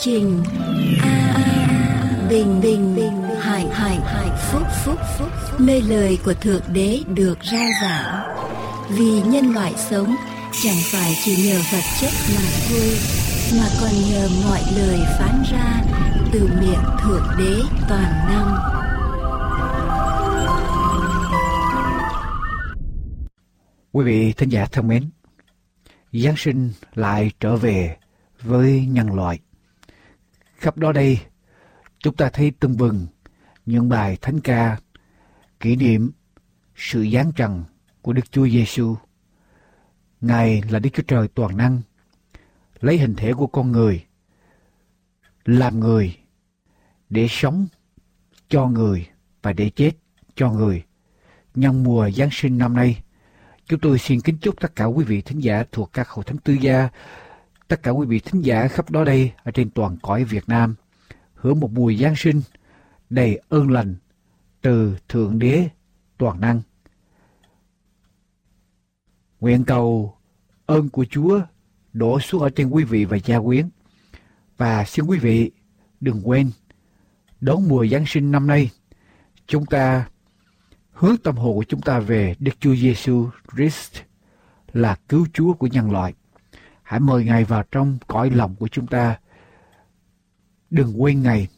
trình. A bình bình bình. Hải hải hải phúc phúc phúc. Nơi lời của thượng đế được ra giảng. Vì nhân loại sống chẳng phải chỉ nhờ vật chất mà thôi mà còn nhờ mọi lời phán ra từ miệng thượng đế toàn năng. Quý vị thính giả thân mến, Giáng sinh lại trở về với nhân loại. Khắp đó đây, chúng ta thấy tưng bừng những bài thánh ca kỷ niệm sự giáng trần của Đức Chúa Giêsu. Ngài là Đức Chúa Trời toàn năng, lấy hình thể của con người, làm người để sống cho người và để chết cho người. Nhân mùa Giáng sinh năm nay, chúng tôi xin kính chúc tất cả quý vị thính giả thuộc các hội thánh tư gia, tất cả quý vị thính giả khắp đó đây ở trên toàn cõi Việt Nam, hưởng một mùa Giáng sinh đầy ơn lành từ Thượng Đế toàn năng. Nguyện cầu ơn của Chúa đổ xuống ở trên quý vị và gia quyến. Và xin quý vị đừng quên đón mùa Giáng sinh năm nay, chúng ta hướng tâm hồn của chúng ta về Đức Chúa Giêsu Christ là cứu Chúa của nhân loại. Hãy mời Ngài vào trong cõi lòng của chúng ta. Đừng quên Ngài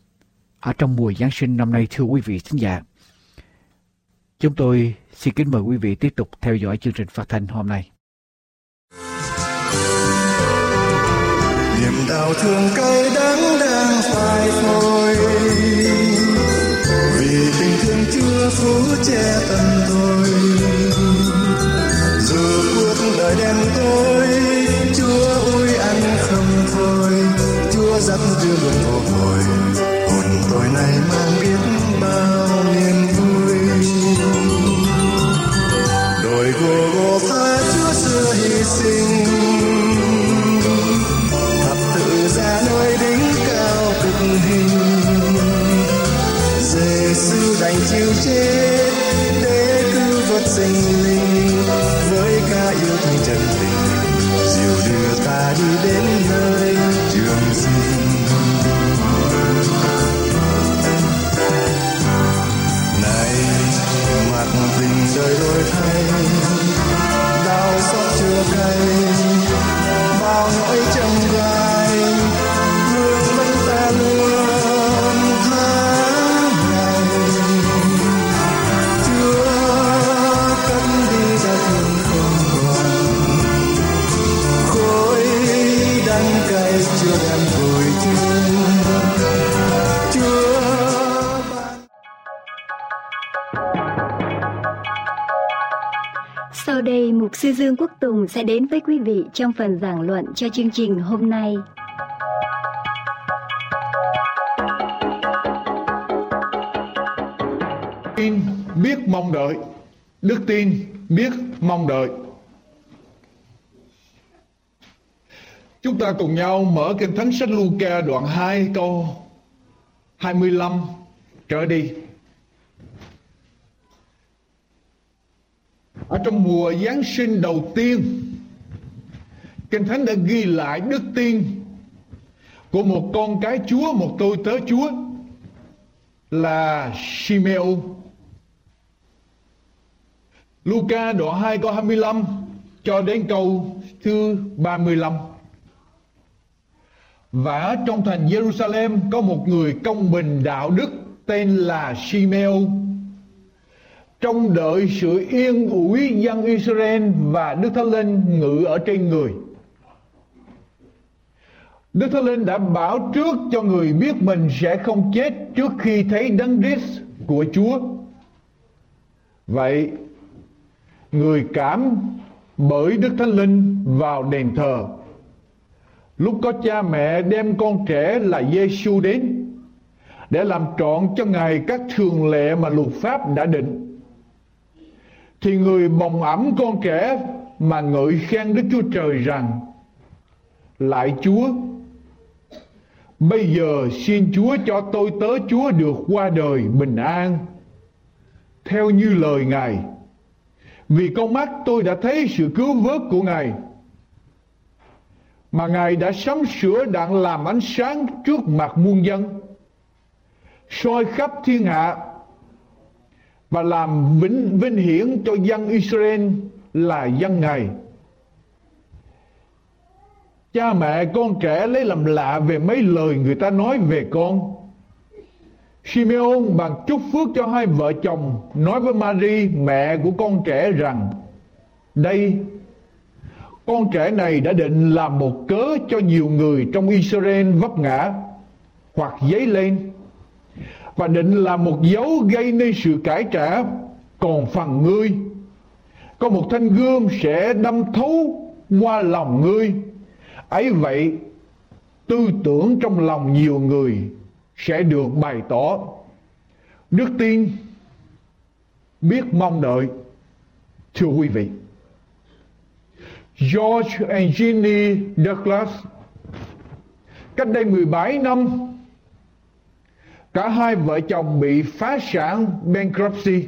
ở trong mùa Giáng sinh năm nay, thưa quý vị thính giả. Chúng tôi xin kính mời quý vị tiếp tục theo dõi chương trình phát thanh hôm nay. Niềm đau thương cay đắng đang phai phôi Vì tình thương chưa phú che tâm tôi Dù cuộc đời đen thanh linh với ca yêu thương chân tình, dìu đưa ta đi đến nơi trường sinh. Này mặt tình đời đổi thay sư Dương Quốc Tùng sẽ đến với quý vị trong phần giảng luận cho chương trình hôm nay. tin biết mong đợi. Đức tin biết mong đợi. Chúng ta cùng nhau mở kinh thánh sách Luca đoạn 2 câu 25 trở đi ở trong mùa Giáng sinh đầu tiên, kinh thánh đã ghi lại đức tin của một con cái Chúa, một tôi tớ Chúa là Simeon Luca đoạn 2 câu 25 cho đến câu thứ 35. Và ở trong thành Jerusalem có một người công bình đạo đức tên là Simeon. Trong đợi sự yên ủi dân Israel và Đức Thánh Linh ngự ở trên người. Đức Thánh Linh đã bảo trước cho người biết mình sẽ không chết trước khi thấy đấng Christ của Chúa. Vậy, người cảm bởi Đức Thánh Linh vào đền thờ. Lúc có cha mẹ đem con trẻ là Giêsu đến, để làm trọn cho Ngài các thường lệ mà luật pháp đã định. Thì người bồng ẩm con trẻ mà ngợi khen Đức Chúa Trời rằng Lại Chúa Bây giờ xin Chúa cho tôi tớ Chúa được qua đời bình an Theo như lời Ngài vì con mắt tôi đã thấy sự cứu vớt của Ngài. mà Ngài đã sắm sửa đặng làm ánh sáng trước mặt muôn dân, soi khắp thiên hạ và làm vinh, vinh hiển cho dân Israel là dân Ngài. Cha mẹ con trẻ lấy làm lạ về mấy lời người ta nói về con. Simeon bằng chúc phước cho hai vợ chồng nói với Mary mẹ của con trẻ rằng đây con trẻ này đã định làm một cớ cho nhiều người trong Israel vấp ngã hoặc dấy lên và định là một dấu gây nên sự cải trả. Còn phần ngươi, có một thanh gươm sẽ đâm thấu qua lòng ngươi. Ấy vậy, tư tưởng trong lòng nhiều người sẽ được bày tỏ. Đức tin biết mong đợi. Thưa quý vị, George and Jeannie Douglas, cách đây 17 năm cả hai vợ chồng bị phá sản bankruptcy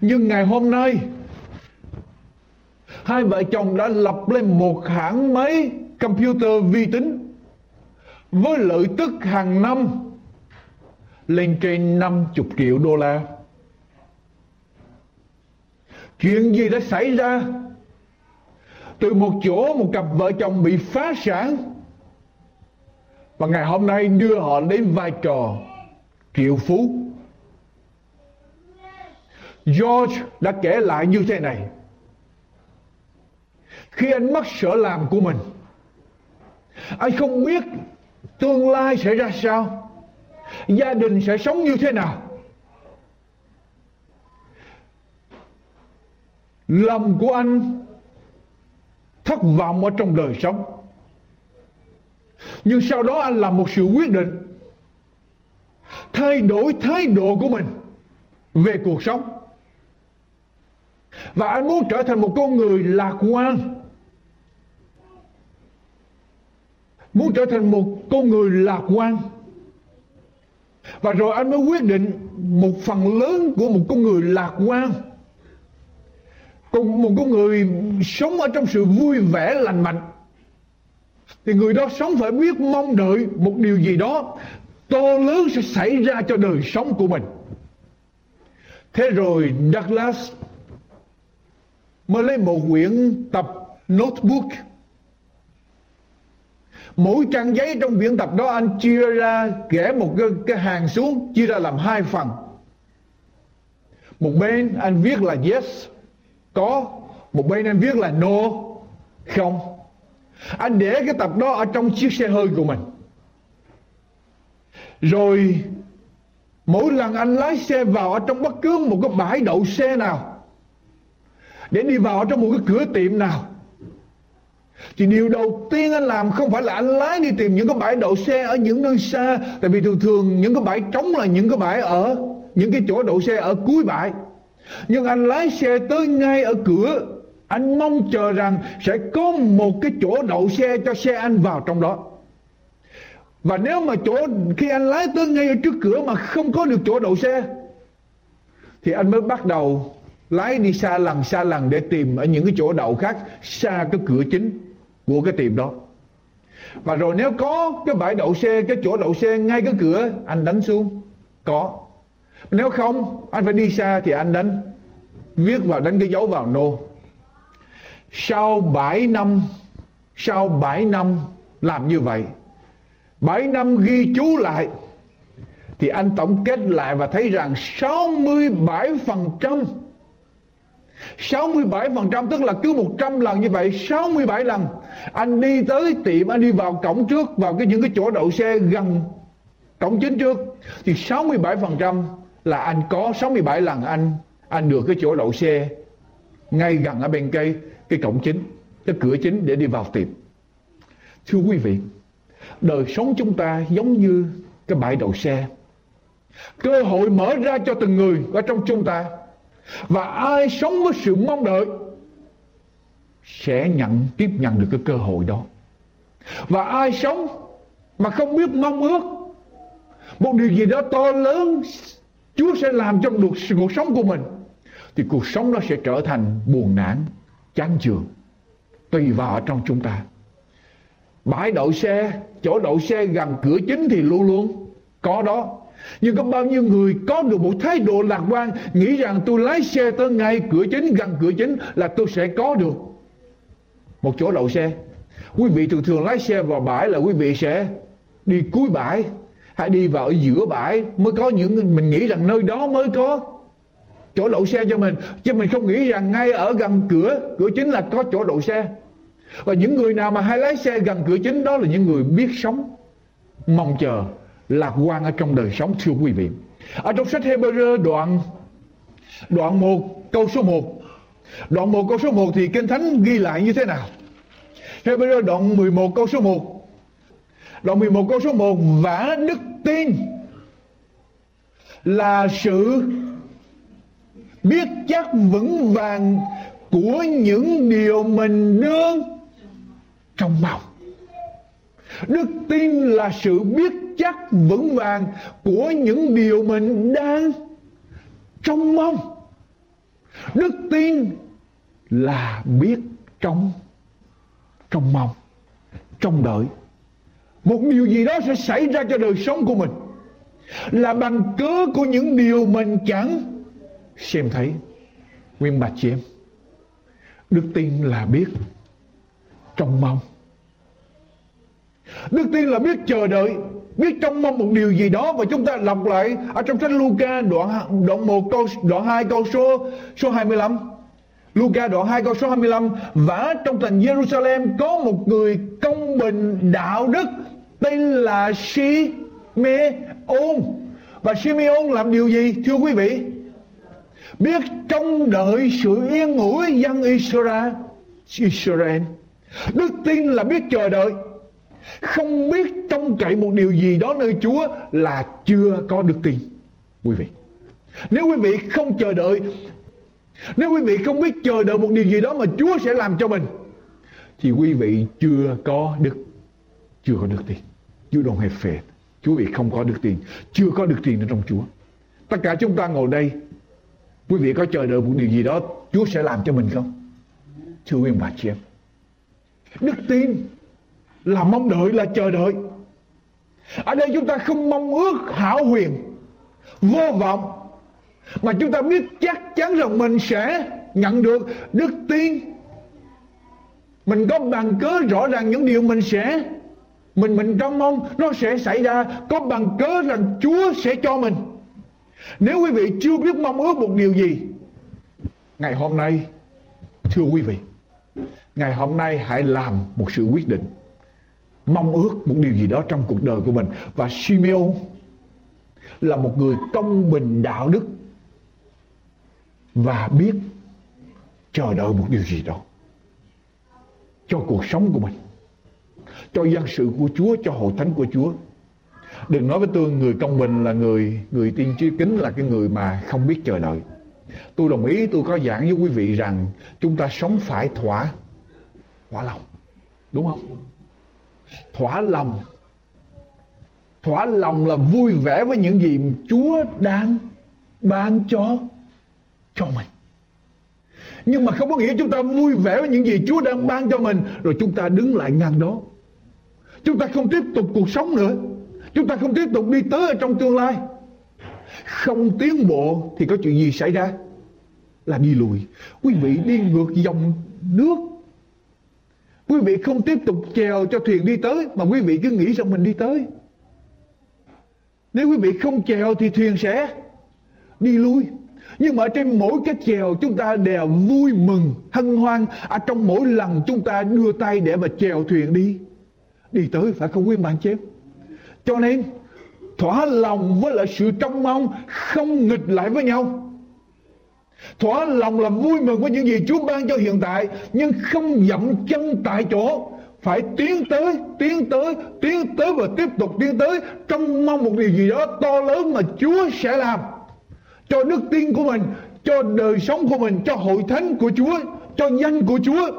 nhưng ngày hôm nay, hai vợ chồng đã lập lên một hãng máy computer vi tính với lợi tức hàng năm lên trên 50 triệu đô la. Chuyện gì đã xảy ra? Từ một chỗ, một cặp vợ chồng bị phá sản và ngày hôm nay đưa họ đến vai trò triệu phú. George đã kể lại như thế này. Khi anh mất sở làm của mình, anh không biết tương lai sẽ ra sao, gia đình sẽ sống như thế nào. Lòng của anh thất vọng ở trong đời sống. Nhưng sau đó anh làm một sự quyết định. Thay đổi thái độ của mình về cuộc sống. Và anh muốn trở thành một con người lạc quan. Muốn trở thành một con người lạc quan. Và rồi anh mới quyết định một phần lớn của một con người lạc quan. Cùng một con người sống ở trong sự vui vẻ, lành mạnh thì người đó sống phải biết mong đợi một điều gì đó. To lớn sẽ xảy ra cho đời sống của mình. Thế rồi Douglas mới lấy một quyển tập notebook. Mỗi trang giấy trong quyển tập đó anh chia ra kẻ một cái, cái hàng xuống chia ra làm hai phần. Một bên anh viết là yes có. Một bên anh viết là no không anh để cái tập đó ở trong chiếc xe hơi của mình. Rồi, mỗi lần anh lái xe vào ở trong bất cứ một cái bãi đậu xe nào, để đi vào ở trong một cái cửa tiệm nào, thì điều đầu tiên anh làm không phải là anh lái đi tìm những cái bãi đậu xe ở những nơi xa, tại vì thường thường những cái bãi trống là những cái bãi ở, những cái chỗ đậu xe ở cuối bãi. Nhưng anh lái xe tới ngay ở cửa anh mong chờ rằng sẽ có một cái chỗ đậu xe cho xe anh vào trong đó. Và nếu mà chỗ, khi anh lái tới ngay ở trước cửa mà không có được chỗ đậu xe, thì anh mới bắt đầu lái đi xa lần xa lần để tìm ở những cái chỗ đậu khác xa cái cửa chính của cái tiệm đó. Và rồi nếu có cái bãi đậu xe, cái chỗ đậu xe ngay cái cửa, anh đánh xuống. Có. Nếu không, anh phải đi xa thì anh đánh, viết vào đánh cái dấu vào nô sau 7 năm, sau 7 năm làm như vậy 7 năm ghi chú lại, thì anh tổng kết lại và thấy rằng 67% 67% tức là cứ 100 lần như vậy 67 lần, anh đi tới tiệm, anh đi vào cổng trước, vào cái những cái chỗ đậu xe gần cổng chính trước, thì 67% là anh có 67 lần anh anh được cái chỗ đậu xe ngay gần ở bên cây cái cổng chính cái cửa chính để đi vào tiệm thưa quý vị đời sống chúng ta giống như cái bãi đậu xe. Cơ hội mở ra cho từng người ở trong chúng ta và ai sống với sự mong đợi sẽ nhận tiếp nhận được cái cơ hội đó. Và ai sống mà không biết mong ước một điều gì đó to lớn Chúa sẽ làm trong cuộc, cuộc sống của mình thì cuộc sống đó sẽ trở thành buồn nản chán chường. Tùy vào ở trong chúng ta. Bãi đậu xe, chỗ đậu xe gần cửa chính thì luôn luôn có đó. Nhưng có bao nhiêu người có được một thái độ lạc quan, nghĩ rằng tôi lái xe tới ngay cửa chính, gần cửa chính là tôi sẽ có được một chỗ đậu xe. Quý vị thường thường lái xe vào bãi là quý vị sẽ đi cuối bãi, hay đi vào ở giữa bãi mới có những mình nghĩ rằng nơi đó mới có chỗ đậu xe cho mình. Chứ mình không nghĩ rằng ngay ở gần cửa cửa chính là có chỗ đậu xe. Và những người nào mà hay lái xe gần cửa chính đó là những người biết sống, mong chờ, lạc quan ở trong đời sống, thưa quý vị. Ở trong sách Hebrew đoạn đoạn 1 câu số 1 đoạn 1 câu số 1 thì Kinh Thánh ghi lại như thế nào? Hebrew đoạn 11 câu số 1 đoạn 11 câu số 1 vả đức tin là sự biết chắc vững vàng của những điều mình đương trong mong đức tin là sự biết chắc vững vàng của những điều mình đang trong mong. Đức tin là biết trong trong mong, trong đợi. Một điều gì đó sẽ xảy ra cho đời sống của mình là bằng cớ của những điều mình chẳng xem thấy, nguyên bạch chị em. Đức tin là biết trông mong. Đức tin là biết chờ đợi, biết trông mong một điều gì đó và chúng ta lặp lại ở trong sách Luca đoạn đoạn 1 câu, đoạn 2 câu số số 25 Luca đoạn 2 câu số 25 và trong thành Jerusalem có một người công bình đạo đức, tên là Simeon và Simeon làm điều gì, thưa quý vị? Biết trông đợi sự yên ủi dân Israel Israel, đức tin là biết chờ đợi. Không biết trông cậy một điều gì đó nơi Chúa là chưa có đức tin. Quý vị, nếu quý vị không chờ đợi, nếu quý vị không biết chờ đợi một điều gì đó mà Chúa sẽ làm cho mình, thì quý vị chưa có đức, chưa có đức tin. You don't have faith Quý vị không có đức tin, Chưa có đức tin ở trong Chúa. Tất cả chúng ta ngồi đây Quý vị có chờ đợi một điều gì đó, Chúa sẽ làm cho mình không? Thưa quý bà chị em, Đức tin là mong đợi, là chờ đợi. Ở đây chúng ta không mong ước hảo huyền, vô vọng, mà chúng ta biết chắc chắn rằng mình sẽ nhận được đức tin. Mình có bằng cớ rõ ràng những điều mình sẽ, mình mình trong mong nó sẽ xảy ra. Có bằng cớ rằng Chúa sẽ cho mình nếu quý vị chưa biết mong ước một điều gì, ngày hôm nay, thưa quý vị, ngày hôm nay hãy làm một sự quyết định, mong ước một điều gì đó trong cuộc đời của mình. Và Simeon là một người công bình đạo đức và biết chờ đợi một điều gì đó cho cuộc sống của mình, cho dân sự của Chúa, cho hội thánh của Chúa đừng nói với tôi người công bình là người người tiên tri kính là cái người mà không biết chờ đợi. Tôi đồng ý, tôi có giảng với quý vị rằng chúng ta sống phải thỏa thỏa lòng. Đúng không? Thỏa lòng. Thỏa lòng là vui vẻ với những gì Chúa đang ban cho cho mình. Nhưng mà không có nghĩa chúng ta vui vẻ với những gì Chúa đang ban cho mình, rồi chúng ta đứng lại ngang đó. Chúng ta không tiếp tục cuộc sống nữa chúng ta không tiếp tục đi tới ở trong tương lai. Không tiến bộ thì có chuyện gì xảy ra? Là đi lùi. Quý vị đi ngược dòng nước. Quý vị không tiếp tục chèo cho thuyền đi tới, Mà quý vị cứ nghĩ rằng mình đi tới. Nếu quý vị không chèo thì thuyền sẽ đi lui. Nhưng mà trên mỗi cái chèo chúng ta đều vui mừng, hân hoan. Ở trong mỗi lần chúng ta đưa tay để mà chèo thuyền đi đi tới phải không quý bạn chép cho nên thỏa lòng với lại sự trông mong không nghịch lại với nhau. Thỏa lòng làm vui mừng với những gì Chúa ban cho hiện tại Nhưng không dậm chân tại chỗ. Phải tiến tới, tiến tới, tiến tới và tiếp tục tiến tới Trong mong một điều gì đó to lớn mà Chúa sẽ làm Cho đức tin của mình, cho đời sống của mình, cho hội thánh của Chúa Cho danh của Chúa.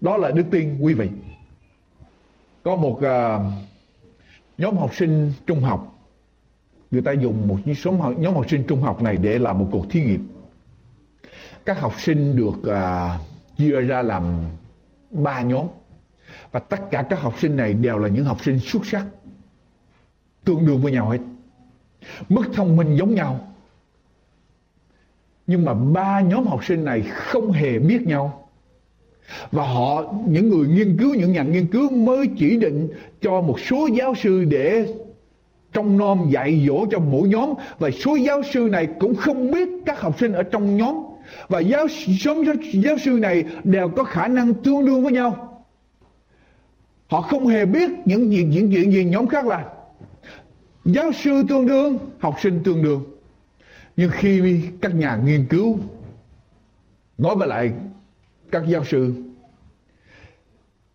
Đó là đức tin quý vị Có một uh, nhóm học sinh trung học Người ta dùng một số nhóm học sinh trung học này để làm một cuộc thí nghiệm. Các học sinh được à, chia ra làm ba nhóm và tất cả các học sinh này đều là những học sinh xuất sắc tương đương với nhau hết. Mức thông minh giống nhau nhưng mà ba nhóm học sinh này không hề biết nhau và họ, những người nghiên cứu, những nhà nghiên cứu mới chỉ định cho một số giáo sư để trong nom dạy dỗ cho mỗi nhóm. Và số giáo sư này cũng không biết các học sinh ở trong nhóm. Và giáo số giáo sư này đều có khả năng tương đương với nhau. Họ không hề biết những gì, những chuyện gì nhóm khác là giáo sư tương đương, học sinh tương đương. Nhưng khi các nhà nghiên cứu nói với lại các giáo sư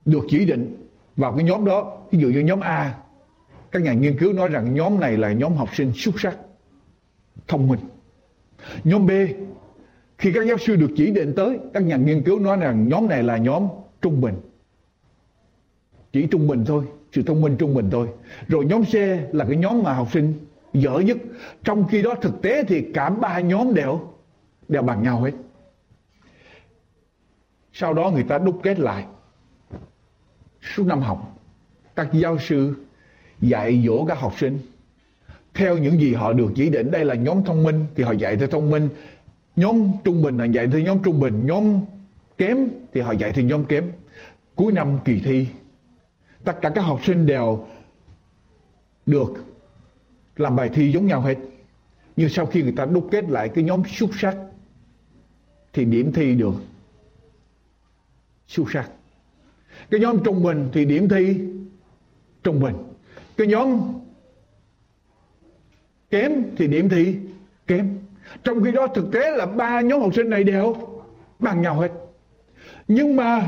được chỉ định vào cái nhóm đó. Ví dụ như nhóm A, các nhà nghiên cứu nói rằng nhóm này là nhóm học sinh xuất sắc, thông minh. Nhóm B, khi các giáo sư được chỉ định tới, các nhà nghiên cứu nói rằng nhóm này là nhóm trung bình. Chỉ trung bình thôi, sự thông minh trung bình thôi. Rồi nhóm C là cái nhóm mà học sinh dở nhất. Trong khi đó thực tế thì cả ba nhóm đều đều bằng nhau hết sau đó người ta đúc kết lại. Suốt năm học, các giáo sư dạy dỗ các học sinh. Theo những gì họ được chỉ định, đây là nhóm thông minh, thì họ dạy theo thông minh. Nhóm trung bình là dạy theo nhóm trung bình, nhóm kém thì họ dạy theo nhóm kém. Cuối năm kỳ thi, tất cả các học sinh đều được làm bài thi giống nhau hết. Nhưng sau khi người ta đúc kết lại cái nhóm xuất sắc, thì điểm thi được siêu sắc cái nhóm trung bình thì điểm thi trung bình. Cái nhóm kém thì điểm thi kém. Trong khi đó thực tế là ba nhóm học sinh này đều bằng nhau hết. Nhưng mà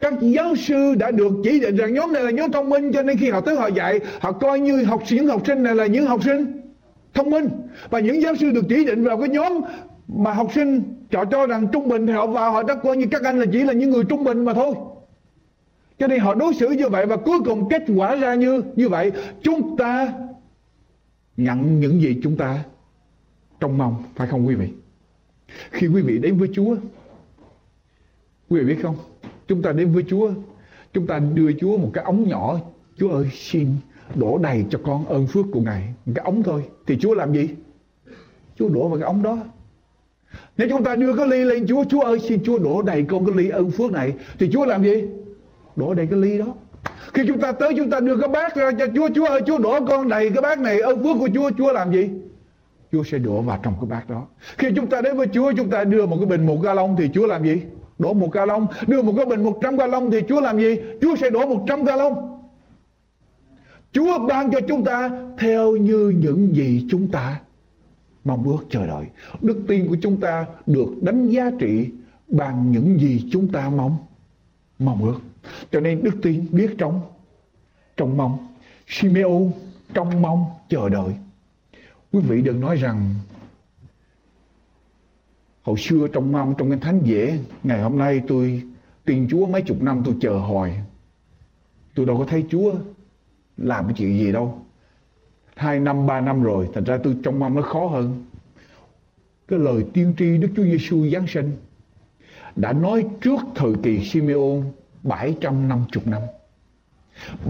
các giáo sư đã được chỉ định rằng nhóm này là nhóm thông minh, cho nên khi họ tới họ dạy, họ coi như học, những học sinh này là những học sinh thông minh. Và những giáo sư được chỉ định vào cái nhóm mà học sinh họ cho rằng trung bình thì họ vào, họ đã coi như các anh là chỉ là những người trung bình mà thôi. Cho nên họ đối xử như vậy và cuối cùng kết quả ra như như vậy. Chúng ta nhận những gì chúng ta trông mong, phải không quý vị? Khi quý vị đến với Chúa, quý vị biết không? Chúng ta đến với Chúa, chúng ta đưa Chúa một cái ống nhỏ. Chúa ơi, xin đổ đầy cho con ơn phước của Ngài. Một cái ống thôi. Thì Chúa làm gì? Chúa đổ vào cái ống đó nếu chúng ta đưa cái ly lên Chúa Chúa ơi, xin Chúa đổ đầy con cái ly ơn phước này, thì Chúa làm gì? Đổ đầy cái ly đó. Khi chúng ta tới, chúng ta đưa cái bát ra cho Chúa Chúa ơi, Chúa đổ con đầy cái bát này ơn phước của Chúa Chúa làm gì? Chúa sẽ đổ vào trong cái bát đó. Khi chúng ta đến với Chúa, chúng ta đưa một cái bình một ga lông thì Chúa làm gì? Đổ một ga lông đưa một cái bình một trăm ga lông thì Chúa làm gì? Chúa sẽ đổ một trăm ga lông Chúa ban cho chúng ta theo như những gì chúng ta mong ước chờ đợi. Đức tin của chúng ta được đánh giá trị bằng những gì chúng ta mong. Mong ước. Cho nên đức tin biết trong trong mong. Simeon trong mong chờ đợi. Quý vị đừng nói rằng hồi xưa trong mong, trong cái thánh dễ, ngày hôm nay tôi tin Chúa mấy chục năm tôi chờ hồi. Tôi đâu có thấy Chúa làm cái chuyện gì đâu hai năm ba năm rồi thành ra tôi trông mong nó khó hơn cái lời tiên tri Đức Chúa Giêsu Giáng sinh đã nói trước thời kỳ Simeon 750 năm.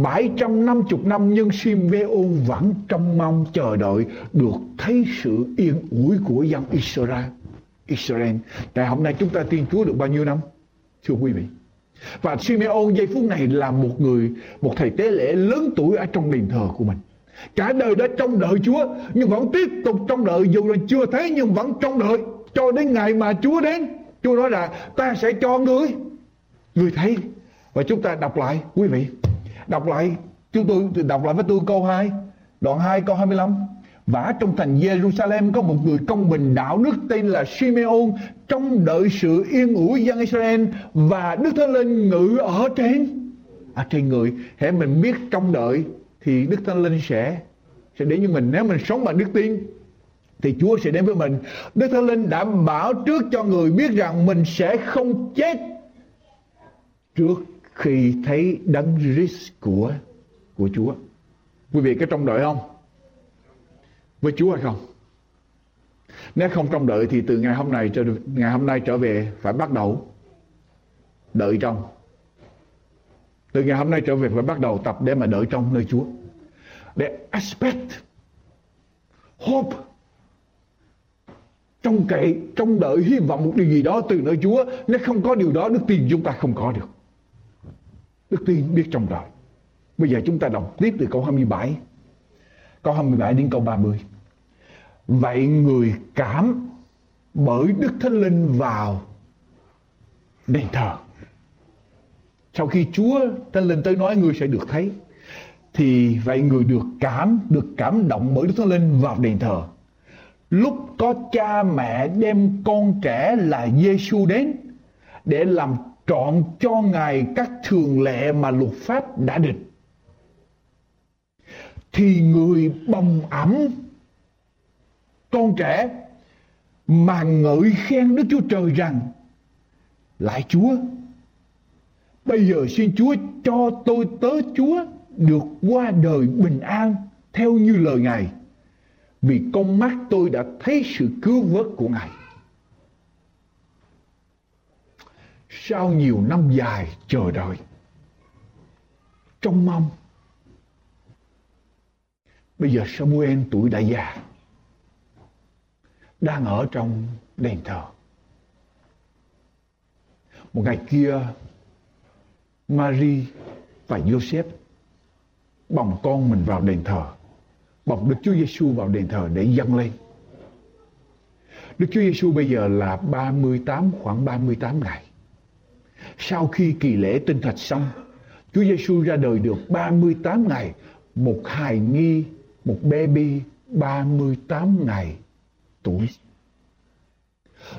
750 năm nhưng Simeon vẫn trông mong chờ đợi được thấy sự yên ủi của dân Israel. Israel. Tại hôm nay chúng ta tin Chúa được bao nhiêu năm? Thưa quý vị. Và Simeon giây phút này là một người, một thầy tế lễ lớn tuổi ở trong đền thờ của mình. Cả đời đã trông đợi Chúa nhưng vẫn tiếp tục trông đợi dù là chưa thấy nhưng vẫn trông đợi cho đến ngày mà Chúa đến. Chúa nói là ta sẽ cho ngươi người thấy và chúng ta đọc lại quý vị. Đọc lại chúng tôi đọc lại với tôi câu 2, đoạn 2 câu 25. Và trong thành Jerusalem có một người công bình đạo đức tên là Simeon trong đợi sự yên ủi dân Israel và Đức Thánh Linh ngự ở trên ở trên người. Hãy mình biết trong đợi thì Đức Thánh Linh sẽ sẽ đến với mình nếu mình sống bằng đức tin, thì Chúa sẽ đến với mình. Đức Thánh Linh đã bảo trước cho người biết rằng mình sẽ không chết trước khi thấy đấng Christ của của Chúa. Quý vị có trong đợi không? Với Chúa hay không? Nếu không trong đợi thì từ ngày hôm nay cho ngày hôm nay trở về phải bắt đầu đợi trong từ ngày hôm nay trở về phải bắt đầu tập để mà đợi trong nơi Chúa. Để expect hope trong cậy trong đợi hy vọng một điều gì đó từ nơi Chúa. Nếu không có điều đó, đức tin chúng ta không có được. Đức tin biết trong đợi bây giờ chúng ta đọc tiếp từ câu 27 câu 27 đến câu 30 vậy người cảm bởi Đức Thánh Linh vào đền thờ sau khi Chúa Thánh Linh tới nói người sẽ được thấy, thì vậy người được cảm được cảm động bởi Đức Thánh Linh vào đền thờ. Lúc có cha mẹ đem con trẻ là Giêsu đến để làm trọn cho ngài các thường lệ mà luật pháp đã định, thì người bồng ẩm con trẻ mà ngợi khen Đức Chúa Trời rằng lại Chúa bây giờ xin Chúa cho tôi tớ Chúa được qua đời bình an theo như lời Ngài vì con mắt tôi đã thấy sự cứu vớt của Ngài. Sau nhiều năm dài chờ đợi, trong mong, bây giờ Samuel tuổi đã già, đang ở trong đền thờ. Một ngày kia, Marie và Joseph bồng con mình vào đền thờ bồng Đức Chúa Giêsu vào đền thờ để dâng lên. Đức Chúa Giêsu bây giờ là 38 khoảng 38 ngày. Sau khi kỳ lễ tinh thạch xong, Chúa Giêsu ra đời được 38 ngày, một hài nhi, một baby 38 ngày tuổi.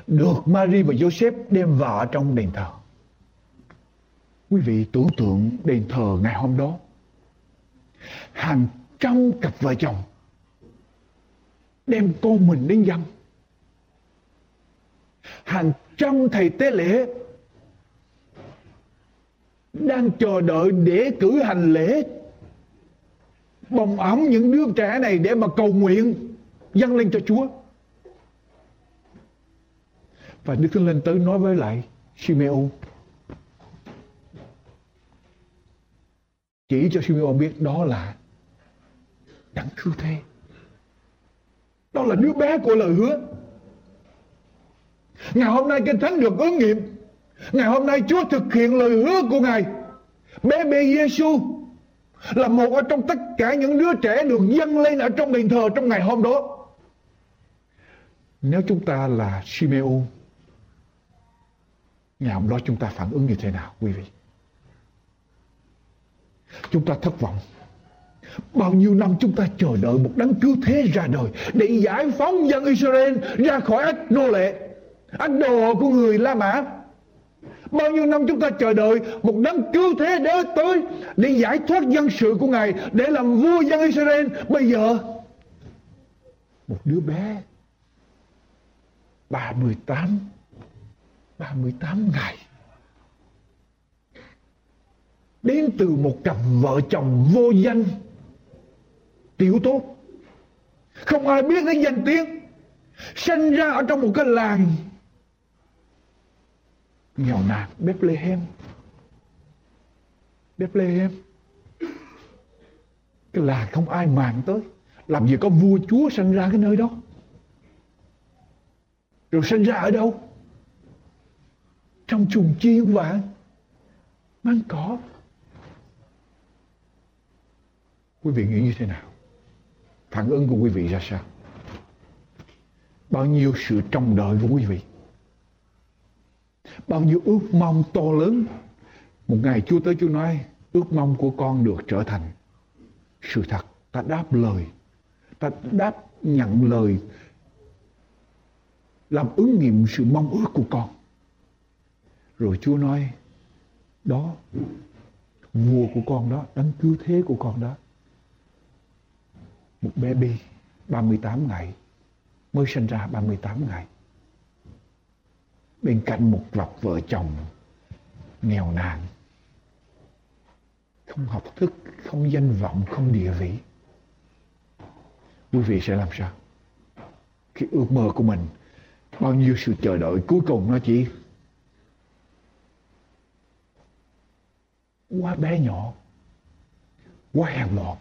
Được Mary và Joseph đem vào trong đền thờ. Quý vị tưởng tượng đền thờ ngày hôm đó. Hàng trăm cặp vợ chồng đem con mình đến dân hàng trăm thầy tế lễ đang chờ đợi để cử hành lễ, bồng ẩm những đứa trẻ này để mà cầu nguyện, dâng lên cho Chúa và Đức Thánh Linh tới nói với lại Simeon chỉ cho Simeon biết đó là đấng cứu thế. Đó là đứa bé của lời hứa. Ngày hôm nay kinh thánh được ứng nghiệm. Ngày hôm nay chúa thực hiện lời hứa của ngài. Bé bé giêsu là một ở trong tất cả những đứa trẻ được dâng lên ở trong đền thờ trong ngày hôm đó. Nếu chúng ta là Simeon, ngày hôm đó chúng ta phản ứng như thế nào, quý vị? Chúng ta thất vọng Bao nhiêu năm chúng ta chờ đợi một đấng cứu thế ra đời để giải phóng dân Israel ra khỏi ách nô lệ, ách đồ của người La Mã. Bao nhiêu năm chúng ta chờ đợi một đấng cứu thế đến tới để giải thoát dân sự của Ngài, để làm vua dân Israel. Bây giờ, một đứa bé 38 38 ngày đến từ một cặp vợ chồng vô danh. Tiểu tốt, không ai biết đến danh tiếng sinh ra ở trong một cái làng nghèo nàn, Bethlehem. Bethlehem, cái làng không ai màng tới. Làm gì có vua chúa sinh ra cái nơi đó? Rồi sinh ra ở đâu? Trong chuồng chiên vạn mang cỏ quý vị nghĩ như thế nào? Phản ứng của quý vị ra sao? Bao nhiêu sự trông đợi của quý vị? Bao nhiêu ước mong to lớn? Một ngày Chúa tới Chúa nói, ước mong của con được trở thành sự thật. Ta đáp lời. Ta đáp nhận lời. Làm ứng nghiệm sự mong ước của con. Rồi Chúa nói, đó, vua của con đó, đấng cứu thế của con đó một baby 38 ngày, mới sinh ra 38 ngày. Bên cạnh một cặp vợ chồng nghèo nàn, không học thức, không danh vọng, không địa vị. Quý vị sẽ làm sao? Cái ước mơ của mình, bao nhiêu sự chờ đợi, cuối cùng nó chỉ quá bé nhỏ, quá hèn mọn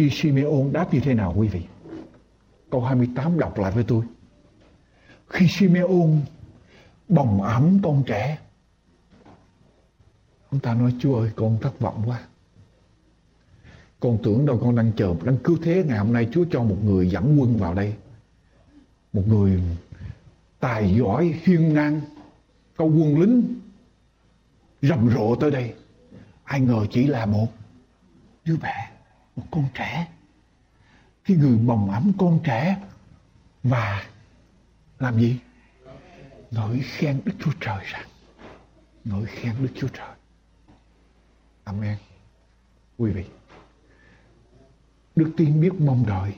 Khi Simeon đáp như thế nào quý vị? Câu 28 đọc lại với tôi. Khi Simeon bồng ấm con trẻ, ông ta nói Chúa ơi con thất vọng quá. Con tưởng đâu con đang chờ, đang cứu thế ngày hôm nay Chúa cho một người dẫn quân vào đây. Một người tài giỏi, hiên ngang, có quân lính rầm rộ tới đây. Ai ngờ chỉ là một đứa bé một con trẻ. Cái người bồng ấm con trẻ và làm gì? Ngợi khen đức chúa trời rằng ngợi khen đức chúa trời. Amen. Quý vị, đức tin biết mong đợi.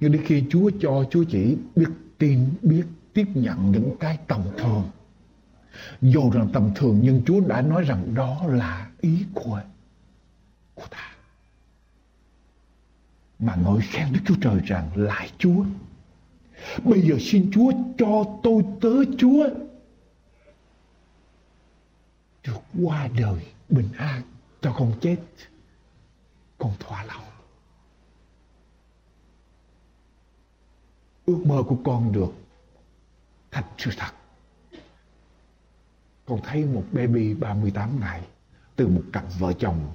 Nhưng đến khi chúa cho, chúa chỉ biết tin, biết tiếp nhận những cái tầm thường. Dù rằng tầm thường, nhưng chúa đã nói rằng đó là ý của của ta mà ngợi khen Đức Chúa Trời rằng lại Chúa. Bây giờ xin Chúa cho tôi tớ Chúa. Được qua đời bình an cho con chết, con thỏa lòng. Ước mơ của con được thành sự thật. Con thấy một baby 38 ngày từ một cặp vợ chồng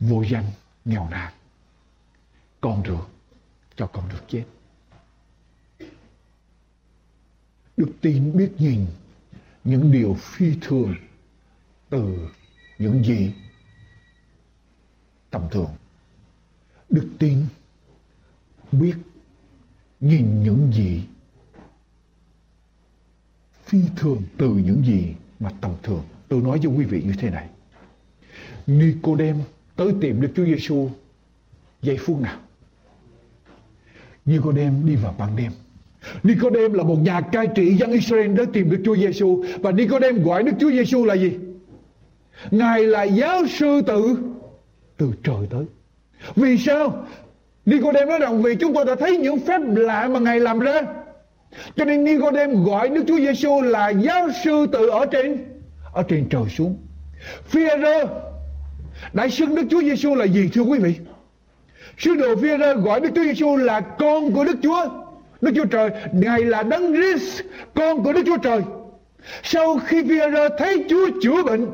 vô danh nghèo nàn con được cho con được chết. Đức tin biết nhìn những điều phi thường từ những gì tầm thường. Đức tin biết nhìn những gì phi thường từ những gì mà tầm thường. Tôi nói với quý vị như thế này. Nicodem tới tìm Đức Chúa Giêsu giây phút nào? Nicodem đi vào ban đêm. Nicodem là một nhà cai trị dân Israel đến tìm được Chúa Giêsu và Nicodem gọi Đức Chúa Giêsu là gì? Ngài là giáo sư tự từ trời tới. Vì sao? Nicodem nói rằng vì chúng tôi đã thấy những phép lạ mà Ngài làm ra. Cho nên Nicodem gọi Đức Chúa Giêsu là giáo sư tự ở trên ở trên trời xuống. Phi-e-rơ đã xưng Đức Chúa Giêsu là gì, thưa quý vị? Sứ đồ phi ra gọi Đức Chúa Giêsu là con của Đức Chúa. Đức Chúa Trời, Ngài là Đấng Christ, con của Đức Chúa Trời. Sau khi phi ra thấy Chúa chữa bệnh,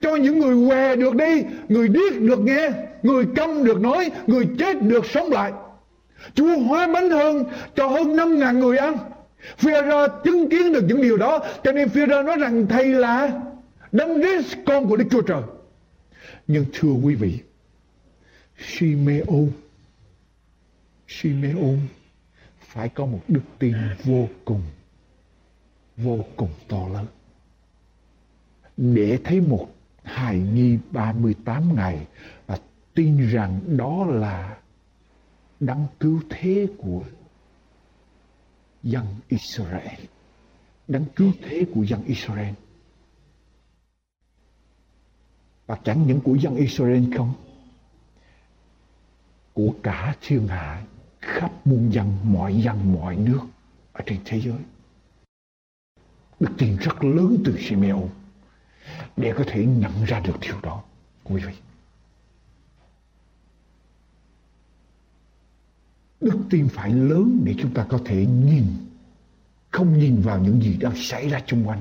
cho những người què được đi, người điếc được nghe, người câm được nói, người chết được sống lại. Chúa hóa bánh hơn cho hơn năm ngàn người ăn. phi ra chứng kiến được những điều đó, cho nên phi ra nói rằng thầy là Đấng Christ, con của Đức Chúa Trời. Nhưng thưa quý vị, Simeon Simeon phải có một đức tin vô cùng vô cùng to lớn. Để thấy một hài nhi 38 ngày và tin rằng đó là đấng cứu thế của dân Israel. Đấng cứu thế của dân Israel. Và chẳng những của dân Israel không của cả thiên hạ khắp muôn dân, mọi dân, mọi nước ở trên thế giới. Đức tin rất lớn từ Simeon để có thể nhận ra được điều đó, quý vị. Đức tin phải lớn để chúng ta có thể nhìn, không nhìn vào những gì đang xảy ra xung quanh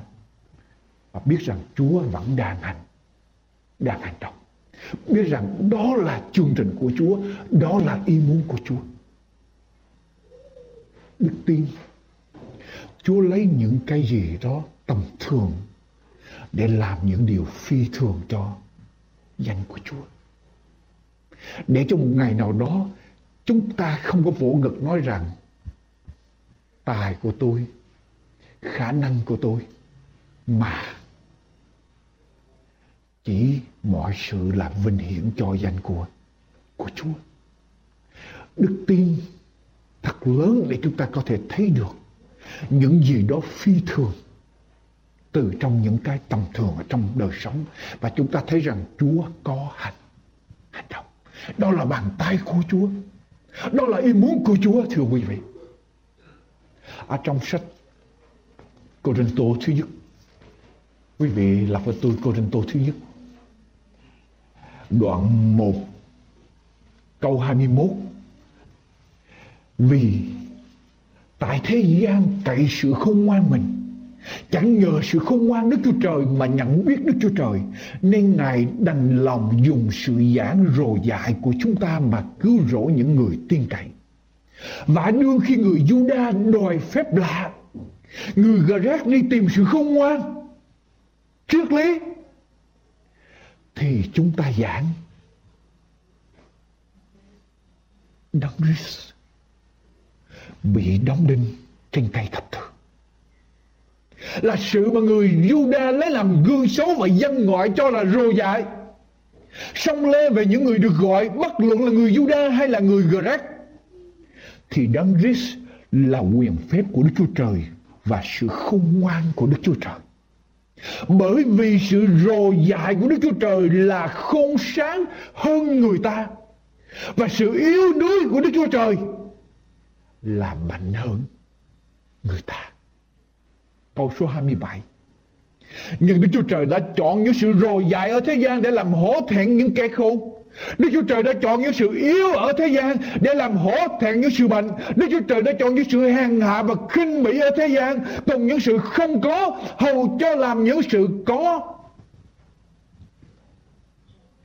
và biết rằng Chúa vẫn đang hành đang hành động biết rằng đó là chương trình của Chúa, đó là ý muốn của Chúa. Đức tin, Chúa lấy những cái gì đó tầm thường để làm những điều phi thường cho danh của Chúa. Để cho một ngày nào đó chúng ta không có vỗ ngực nói rằng tài của tôi, khả năng của tôi mà chỉ mọi sự là vinh hiển cho danh của của Chúa. Đức tin thật lớn để chúng ta có thể thấy được những gì đó phi thường từ trong những cái tầm thường ở trong đời sống và chúng ta thấy rằng Chúa có hành hành động. Đó là bàn tay của Chúa. Đó là ý muốn của Chúa, thưa quý vị. Ở trong sách Cô Tô thứ nhất. Quý vị đọc với tôi Cô Tô thứ nhất. Đoạn 1 câu 21. Vì tại thế gian cậy sự khôn ngoan mình, Chẳng nhờ sự khôn ngoan Đức Chúa Trời mà nhận biết Đức Chúa Trời, Nên Ngài đành lòng dùng sự giảng rồ dại của chúng ta mà cứu rỗi những người tiên cậy Và đương khi người Juda đòi phép lạ, Người Grat đi tìm sự khôn ngoan Trước lý thì chúng ta giảng. Đấng Christ bị đóng đinh trên cây thập tự. Là sự mà người Juda lấy làm gương xấu và dân gọi cho là rồ dại. Song lê về những người được gọi, bất luận là người Juda hay là người Grec, thì đấng Christ là quyền phép của Đức Chúa Trời và sự khôn ngoan của Đức Chúa Trời bởi vì sự rồ dại của Đức Chúa Trời là khôn sáng hơn người ta và sự yếu đuối của Đức Chúa Trời là mạnh hơn người ta. Câu số 27 Nhưng Đức Chúa Trời đã chọn những sự rồ dại ở thế gian để làm hổ thẹn những kẻ khôn. Đức Chúa Trời đã chọn những sự yếu ở thế gian để làm hổ thẹn những sự mạnh. Đức Chúa Trời đã chọn những sự hèn hạ và khinh bỉ ở thế gian cùng những sự không có hầu cho làm những sự có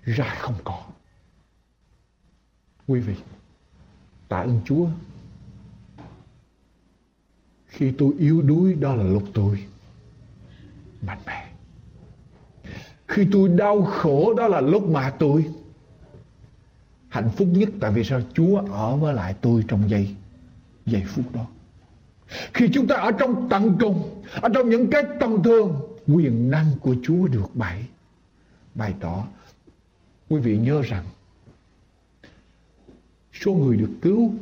ra không có. Quý vị, tạ ơn Chúa khi tôi yếu đuối đó là lúc tôi mạnh mẽ. Khi tôi đau khổ đó là lúc mà tôi hạnh phúc nhất tại vì sao Chúa ở với lại tôi trong giây giây phút đó. Khi chúng ta ở trong tận cùng, ở trong những cái tâm thương, quyền năng của Chúa được bày bày tỏ. Quý vị nhớ rằng số người được cứu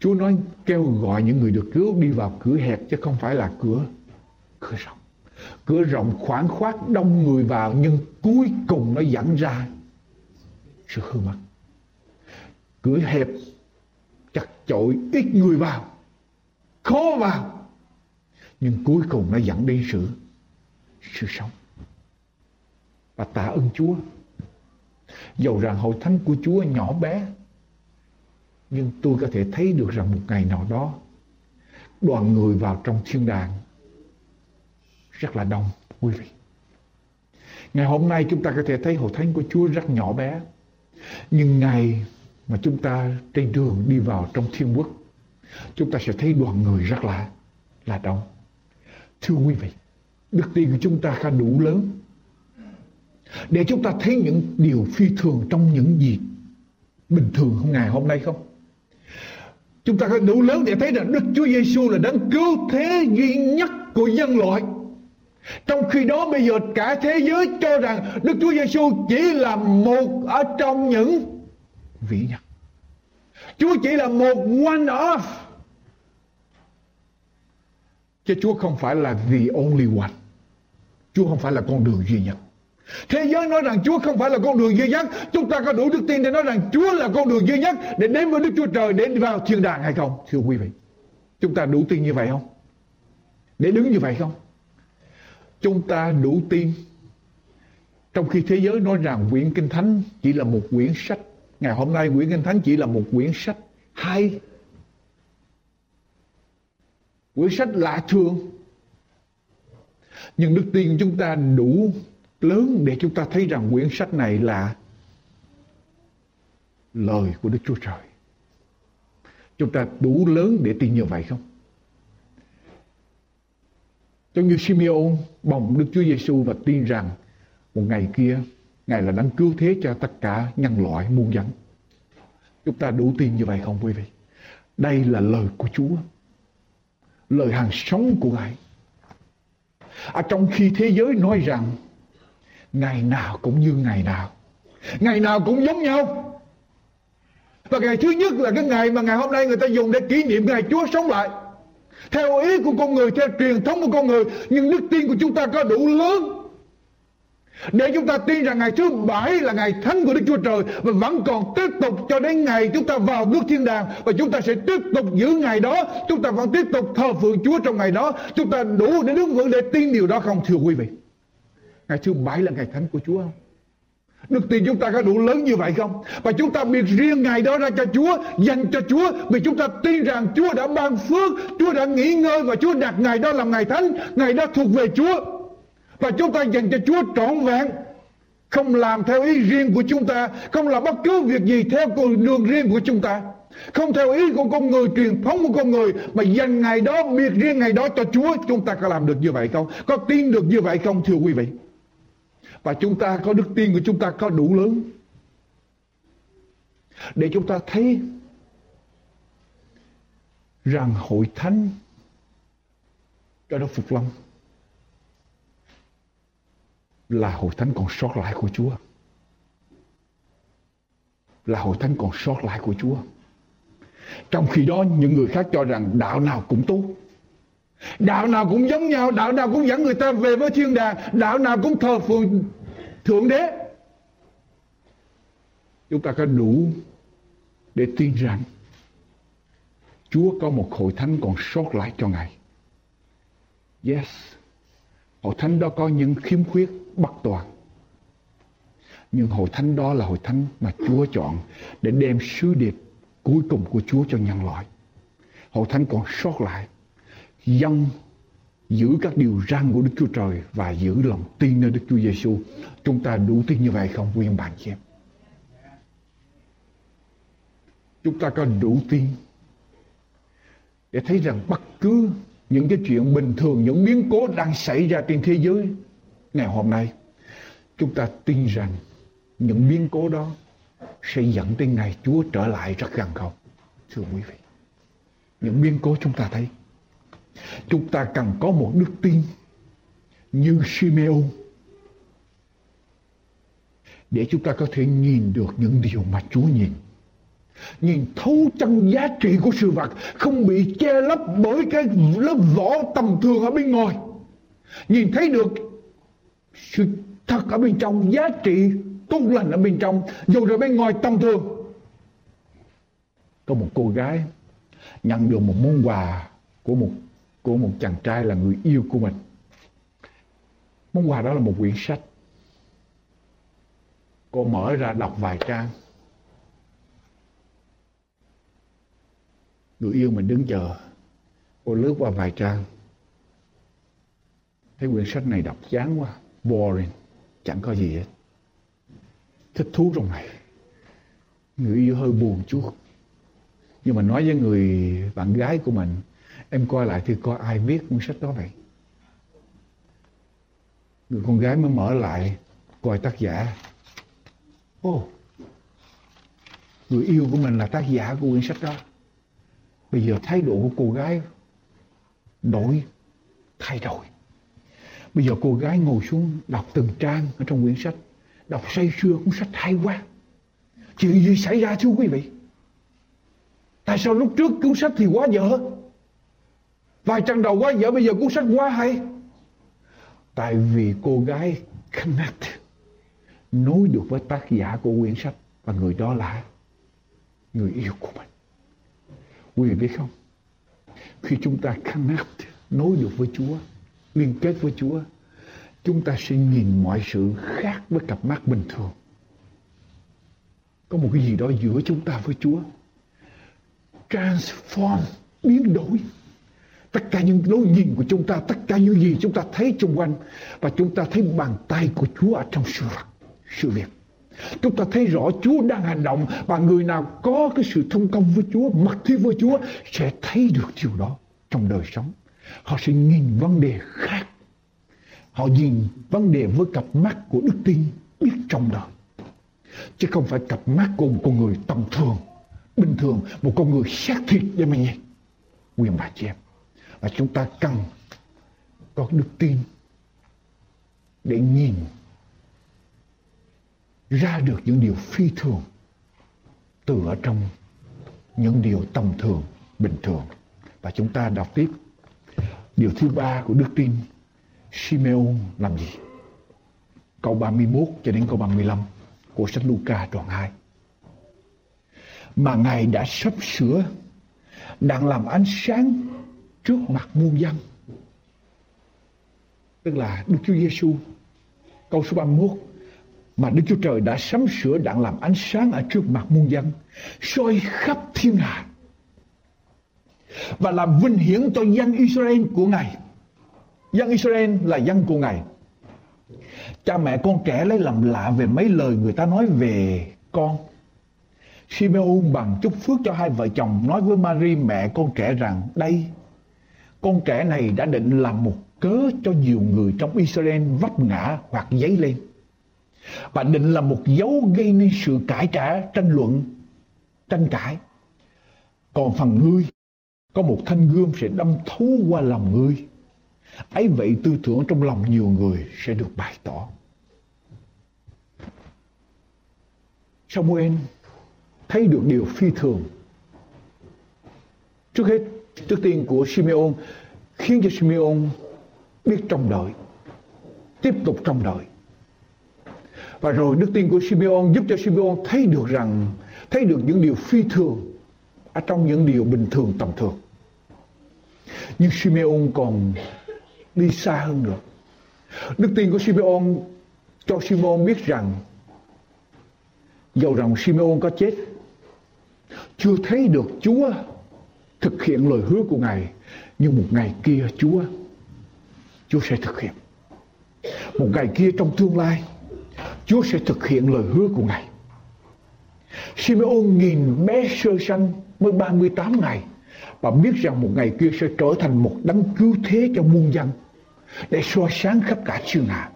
Chúa nói kêu gọi những người được cứu đi vào cửa hẹp chứ không phải là cửa cửa rộng. Cửa rộng khoảng khoát đông người vào nhưng cuối cùng nó dẫn ra sự hư mất. Cửa hẹp, chặt chội, ít người vào, khó vào. Nhưng cuối cùng nó dẫn đến sự sự sống. Và tạ ơn Chúa. Dầu rằng hội thánh của Chúa nhỏ bé, nhưng tôi có thể thấy được rằng một ngày nào đó, đoàn người vào trong thiên đàng rất là đông, quý vị. Ngày hôm nay chúng ta có thể thấy hội thánh của Chúa rất nhỏ bé, nhưng ngày mà chúng ta trên đường đi vào trong thiên quốc, chúng ta sẽ thấy đoàn người rất là là đông thưa quý vị, đức tin của chúng ta khá đủ lớn để chúng ta thấy những điều phi thường trong những gì bình thường không ngày hôm nay không Chúng ta có đủ lớn để thấy rằng Đức Chúa Giêsu là đấng cứu thế duy nhất của nhân loại. Trong khi đó bây giờ cả thế giới cho rằng Đức Chúa Giêsu chỉ là một ở trong những vị nhân. Chúa chỉ là một one off, Chứ Chúa không phải là the only one. Chúa không phải là con đường duy nhất. Thế giới nói rằng Chúa không phải là con đường duy nhất. Chúng ta có đủ đức tin để nói rằng Chúa là con đường duy nhất Để đến với Đức Chúa Trời Để vào thiên đàng hay không? Thưa quý vị Chúng ta đủ tin như vậy không? Để đứng như vậy không? Chúng ta đủ tin. Trong khi thế giới nói rằng quyển Kinh Thánh Chỉ là một quyển sách Ngày hôm nay quyển Kinh Thánh chỉ là một quyển sách hay Quyển sách lạ thường Nhưng đức tin chúng ta đủ lớn để chúng ta thấy rằng quyển sách này là lời của Đức Chúa Trời. Chúng ta đủ lớn để tin như vậy không? Giống như Simeon bồng Đức Chúa Giêsu và tin rằng một ngày kia Ngài là đấng cứu thế cho tất cả nhân loại muôn dân. Chúng ta đủ tin như vậy không quý vị? Đây là lời của Chúa. Lời hàng sống của Ngài. À, trong khi thế giới nói rằng ngày nào cũng như ngày nào ngày nào cũng giống nhau và ngày thứ nhất là cái ngày mà ngày hôm nay người ta dùng để kỷ niệm ngày Chúa sống lại theo ý của con người theo truyền thống của con người nhưng đức tin của chúng ta có đủ lớn để chúng ta tin rằng ngày thứ bảy là ngày thánh của Đức Chúa Trời và vẫn còn tiếp tục cho đến ngày chúng ta vào nước thiên đàng và chúng ta sẽ tiếp tục giữ ngày đó chúng ta vẫn tiếp tục thờ phượng Chúa trong ngày đó. Chúng ta đủ để đứng vững để tin điều đó không thưa quý vị? Ngày thứ bảy là ngày thánh của Chúa không? Đức tin chúng ta có đủ lớn như vậy không? Và chúng ta biệt riêng ngày đó ra cho Chúa, dành cho Chúa vì chúng ta tin rằng Chúa đã ban phước, Chúa đã nghỉ ngơi và Chúa đặt ngày đó làm ngày thánh, ngày đó thuộc về Chúa và chúng ta dành cho Chúa trọn vẹn. Không làm theo ý riêng của chúng ta. Không làm bất cứ việc gì theo con đường riêng của chúng ta. Không theo ý của con người, truyền thống của con người. Mà dành ngày đó, biệt riêng ngày đó cho Chúa. Chúng ta có làm được như vậy không? Có tin được như vậy không, thưa quý vị? Và chúng ta có đức tin của chúng ta có đủ lớn. Để chúng ta thấy rằng hội thánh cho nó Phục lòng là hội thánh còn sót lại của Chúa. Là hội thánh còn sót lại của Chúa. Trong khi đó những người khác cho rằng đạo nào cũng tốt. Đạo nào cũng giống nhau, đạo nào cũng dẫn người ta về với thiên đàng, đạo nào cũng thờ phượng thượng đế. Chúng ta có đủ để tin rằng Chúa có một hội thánh còn sót lại cho Ngài. Yes. Hội thánh đó có những khiếm khuyết bất toàn. Nhưng hội thánh đó là hội thánh mà Chúa chọn để đem sứ điệp cuối cùng của Chúa cho nhân loại. Hội thánh còn sót lại. Dân giữ các điều răn của Đức Chúa Trời và giữ lòng tin nơi Đức Chúa Giêsu. Chúng ta đủ tin như vậy không, quý ông bạn chị em? Chúng ta có đủ tin để thấy rằng bất cứ những cái chuyện bình thường, những biến cố đang xảy ra trên thế giới ngày hôm nay, chúng ta tin rằng những biến cố đó sẽ dẫn tới ngày Chúa trở lại rất gần không? Thưa quý vị, những biến cố chúng ta thấy, chúng ta cần có một đức tin như Simeon để chúng ta có thể nhìn được những điều mà Chúa nhìn nhìn thấu chân giá trị của sự vật, không bị che lấp bởi cái lớp vỏ tầm thường ở bên ngoài. Nhìn thấy được sự thật ở bên trong, giá trị tốt lành ở bên trong, dù rồi bên ngoài tầm thường. Có một cô gái nhận được một món quà của một của một chàng trai là người yêu của mình. Món quà đó là một quyển sách. Cô mở ra đọc vài trang. Người yêu mình đứng chờ cô lướt qua vài trang. Thấy quyển sách này đọc chán quá boring chẳng có gì hết. Thích thú trong này. Người yêu hơi buồn chút. Nhưng mà nói với người bạn gái của mình em coi lại thì coi ai viết cuốn sách đó vậy? Người con gái mới mở lại coi tác giả. Ô oh, người yêu của mình là tác giả của quyển sách đó. Bây giờ thái độ của cô gái đổi, thay đổi. Bây giờ cô gái ngồi xuống đọc từng trang ở trong quyển sách. Đọc say sưa cuốn sách hay quá. Chuyện gì xảy ra thưa quý vị? Tại sao lúc trước cuốn sách thì quá dở? Vài trang đầu quá dở bây giờ cuốn sách quá hay. Tại vì cô gái connect nối được với tác giả của quyển sách và người đó là người yêu của mình. Quý vị biết không? Khi chúng ta connect, nối được với Chúa, liên kết với Chúa, chúng ta sẽ nhìn mọi sự khác với cặp mắt bình thường. Có một cái gì đó giữa chúng ta với Chúa. Transform, biến đổi. Tất cả những lối nhìn của chúng ta, tất cả những gì chúng ta thấy xung quanh và chúng ta thấy bàn tay của Chúa ở trong sự vật, sự việc. Chúng ta thấy rõ Chúa đang hành động và người nào có cái sự thông công với Chúa, mặc thiết với Chúa sẽ thấy được điều đó trong đời sống. Họ sẽ nhìn vấn đề khác. Họ nhìn vấn đề với cặp mắt của đức tin biết trong đời. Chứ không phải cặp mắt của một con người tầm thường, bình thường, một con người xác thịt để mà nhìn. Quyền bà chị em. Và chúng ta cần có đức tin để nhìn ra được những điều phi thường từ ở trong những điều tầm thường, bình thường. Và chúng ta đọc tiếp điều thứ ba của đức tin Simeon làm gì? câu 31 cho đến câu 35 của sách Luca đoạn 2. Mà Ngài đã sắp sửa đang làm ánh sáng trước mặt muôn dân. Tức là Đức Chúa Giêsu câu số 31 mà Đức Chúa Trời đã sắm sửa đặng làm ánh sáng ở trước mặt muôn dân, soi khắp thiên hạ và làm vinh hiển cho dân Israel của Ngài. Dân Israel là dân của Ngài. Cha mẹ con trẻ lấy làm lạ về mấy lời người ta nói về con. Simeon bằng chúc phước cho hai vợ chồng nói với Mary mẹ con trẻ rằng đây con trẻ này đã định làm một cớ cho nhiều người trong Israel vấp ngã hoặc giấy lên. Và định là một dấu gây nên sự cãi trả, tranh luận, tranh cãi. Còn phần ngươi, có một thanh gươm sẽ đâm thấu qua lòng ngươi. Ấy vậy tư tưởng trong lòng nhiều người sẽ được bày tỏ. Samuel thấy được điều phi thường. Trước hết, trước tiên của Simeon khiến cho Simeon biết trong đợi, tiếp tục trong đợi. Và rồi đức tin của Simeon giúp cho Simeon thấy được rằng, thấy được những điều phi thường ở trong những điều bình thường tầm thường. Nhưng Simeon còn đi xa hơn nữa. Đức tin của Simeon cho Simeon biết rằng dầu rằng Simeon có chết chưa thấy được Chúa thực hiện lời hứa của Ngài nhưng một ngày kia Chúa Chúa sẽ thực hiện một ngày kia trong tương lai Chúa sẽ thực hiện lời hứa của Ngài Simeon nhìn bé sơ sanh mới 38 ngày và biết rằng một ngày kia sẽ trở thành một đấng cứu thế cho muôn dân để soi sáng khắp cả thiên hạ.